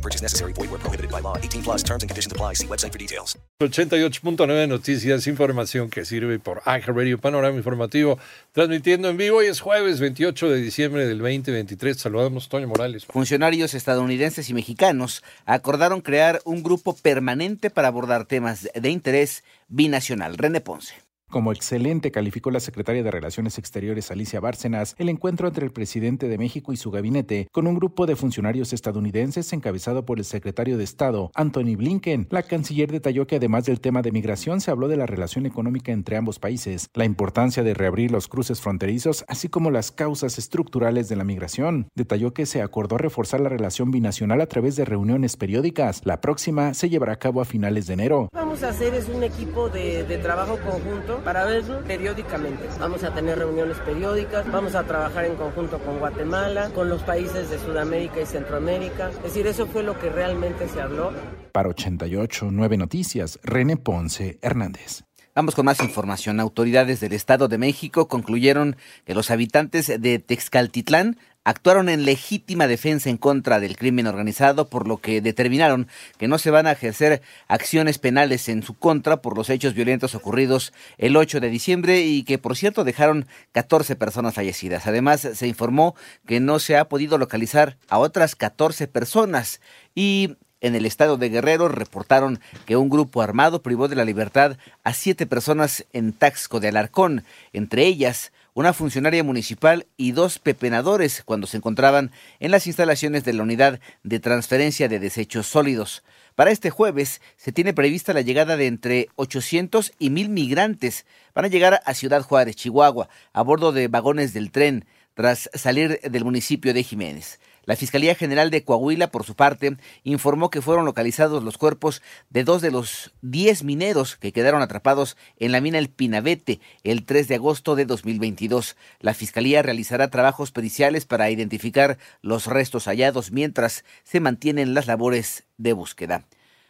No purchase necessary. Void where prohibited by law. 18 plus terms and conditions apply. See website for details. 88.9 Noticias, información que sirve por Aja Radio Panorama Informativo, transmitiendo en vivo. Hoy es jueves 28 de diciembre del 2023. Saludamos Toño Morales. Funcionarios estadounidenses y mexicanos acordaron crear un grupo permanente para abordar temas de interés binacional. René Ponce. Como excelente calificó la secretaria de Relaciones Exteriores Alicia Bárcenas el encuentro entre el presidente de México y su gabinete con un grupo de funcionarios estadounidenses encabezado por el secretario de Estado, Anthony Blinken. La canciller detalló que además del tema de migración se habló de la relación económica entre ambos países, la importancia de reabrir los cruces fronterizos, así como las causas estructurales de la migración. Detalló que se acordó reforzar la relación binacional a través de reuniones periódicas. La próxima se llevará a cabo a finales de enero. Vamos a hacer es un equipo de, de trabajo conjunto para verlo periódicamente. Vamos a tener reuniones periódicas, vamos a trabajar en conjunto con Guatemala, con los países de Sudamérica y Centroamérica. Es decir, eso fue lo que realmente se habló. Para 88, 9 Noticias, René Ponce Hernández. Vamos con más información. Autoridades del Estado de México concluyeron que los habitantes de Texcaltitlán actuaron en legítima defensa en contra del crimen organizado, por lo que determinaron que no se van a ejercer acciones penales en su contra por los hechos violentos ocurridos el 8 de diciembre y que, por cierto, dejaron 14 personas fallecidas. Además, se informó que no se ha podido localizar a otras 14 personas y en el estado de Guerrero reportaron que un grupo armado privó de la libertad a siete personas en Taxco de Alarcón, entre ellas una funcionaria municipal y dos pepenadores cuando se encontraban en las instalaciones de la unidad de transferencia de desechos sólidos. Para este jueves se tiene prevista la llegada de entre 800 y 1000 migrantes. Van a llegar a Ciudad Juárez, Chihuahua, a bordo de vagones del tren, tras salir del municipio de Jiménez. La Fiscalía General de Coahuila, por su parte, informó que fueron localizados los cuerpos de dos de los diez mineros que quedaron atrapados en la mina El Pinabete el 3 de agosto de 2022. La Fiscalía realizará trabajos periciales para identificar los restos hallados mientras se mantienen las labores de búsqueda.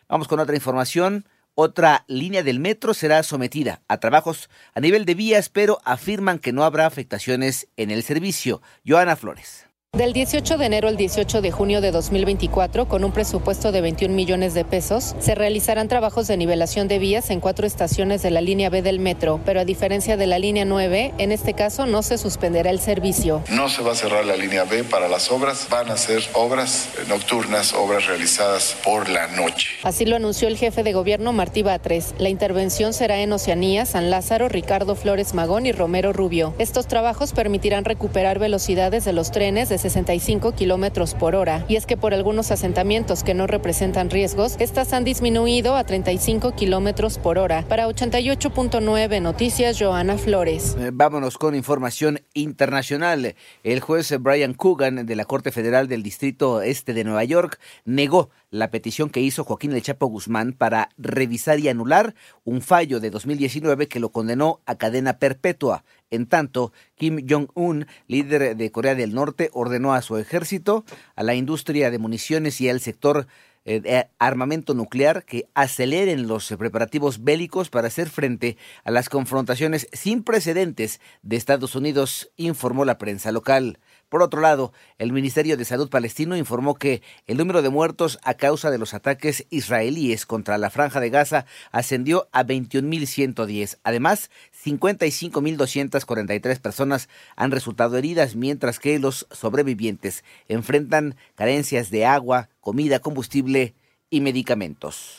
Vamos con otra información. Otra línea del metro será sometida a trabajos a nivel de vías, pero afirman que no habrá afectaciones en el servicio. Joana Flores. Del 18 de enero al 18 de junio de 2024, con un presupuesto de 21 millones de pesos, se realizarán trabajos de nivelación de vías en cuatro estaciones de la línea B del metro, pero a diferencia de la línea 9, en este caso no se suspenderá el servicio. No se va a cerrar la línea B para las obras, van a ser obras nocturnas, obras realizadas por la noche. Así lo anunció el jefe de gobierno Martí Batres. La intervención será en Oceanía, San Lázaro, Ricardo Flores Magón y Romero Rubio. Estos trabajos permitirán recuperar velocidades de los trenes de 65 kilómetros por hora. Y es que por algunos asentamientos que no representan riesgos, estas han disminuido a 35 kilómetros por hora. Para 88.9 Noticias, Joana Flores. Eh, vámonos con información internacional. El juez Brian Coogan de la Corte Federal del Distrito Este de Nueva York negó la petición que hizo Joaquín El Chapo Guzmán para revisar y anular un fallo de 2019 que lo condenó a cadena perpetua. En tanto, Kim Jong-un, líder de Corea del Norte, ordenó a su ejército, a la industria de municiones y al sector eh, de armamento nuclear que aceleren los preparativos bélicos para hacer frente a las confrontaciones sin precedentes de Estados Unidos, informó la prensa local. Por otro lado, el Ministerio de Salud palestino informó que el número de muertos a causa de los ataques israelíes contra la franja de Gaza ascendió a 21.110. Además, 55.243 personas han resultado heridas, mientras que los sobrevivientes enfrentan carencias de agua, comida, combustible y medicamentos.